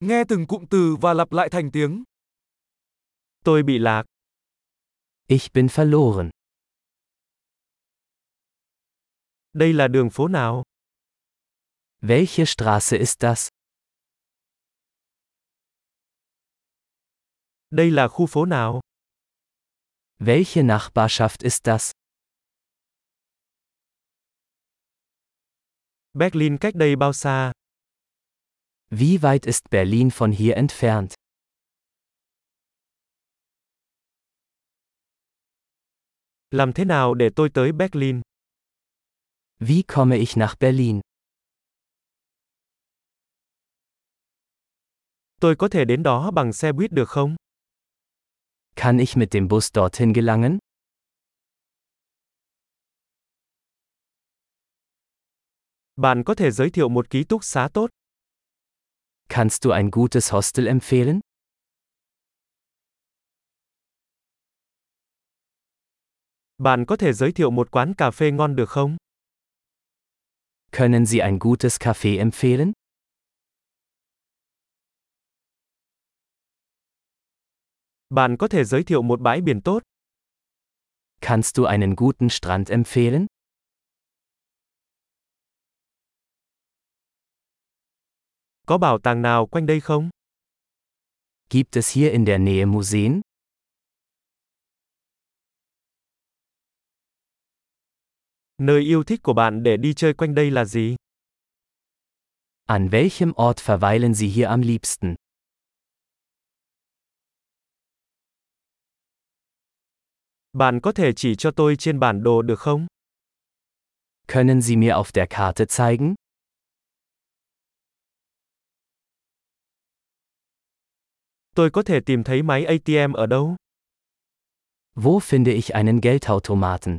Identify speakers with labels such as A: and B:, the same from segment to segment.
A: Nghe từng cụm từ và lặp lại thành tiếng.
B: Tôi bị lạc.
C: Ich bin verloren.
B: Đây là đường phố nào?
C: Welche Straße ist das?
B: Đây là khu phố nào?
C: Welche Nachbarschaft ist das?
B: Berlin cách đây bao xa?
C: Wie weit ist Berlin von hier entfernt?
B: Làm thế nào để tôi tới Berlin?
C: Wie komme ich nach Berlin?
B: Tôi có thể đến đó bằng xe buýt được không?
C: Kann ich mit dem Bus dorthin gelangen?
B: Bạn có thể giới thiệu một ký túc xá tốt?
C: Kannst du ein gutes Hostel empfehlen?
B: Bạn có thể giới thiệu một quán cà phê ngon được không?
C: Können Sie ein gutes Café empfehlen?
B: Bạn có thể giới thiệu một bãi biển tốt?
C: Kannst du einen guten Strand empfehlen?
B: Có bảo tàng nào quanh đây không?
C: Gibt es hier in der Nähe Museen?
B: Nơi yêu thích của bạn để đi chơi quanh đây là gì?
C: An welchem Ort verweilen Sie hier am liebsten?
B: Bạn có thể chỉ cho tôi trên bản đồ được không?
C: Können Sie mir auf der Karte zeigen?
B: Tôi có thể tìm thấy máy ATM ở đâu?
C: Wo finde ich einen Geldautomaten?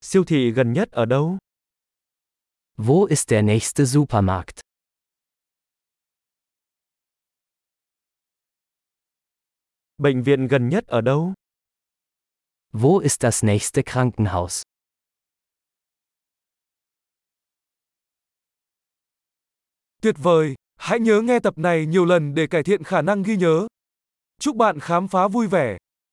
B: Siêu thị gần nhất ở đâu?
C: Wo ist der nächste Supermarkt?
B: Bệnh viện gần nhất ở đâu?
C: Wo ist das nächste Krankenhaus?
A: Tuyệt vời, hãy nhớ nghe tập này nhiều lần để cải thiện khả năng ghi nhớ. Chúc bạn khám phá vui vẻ.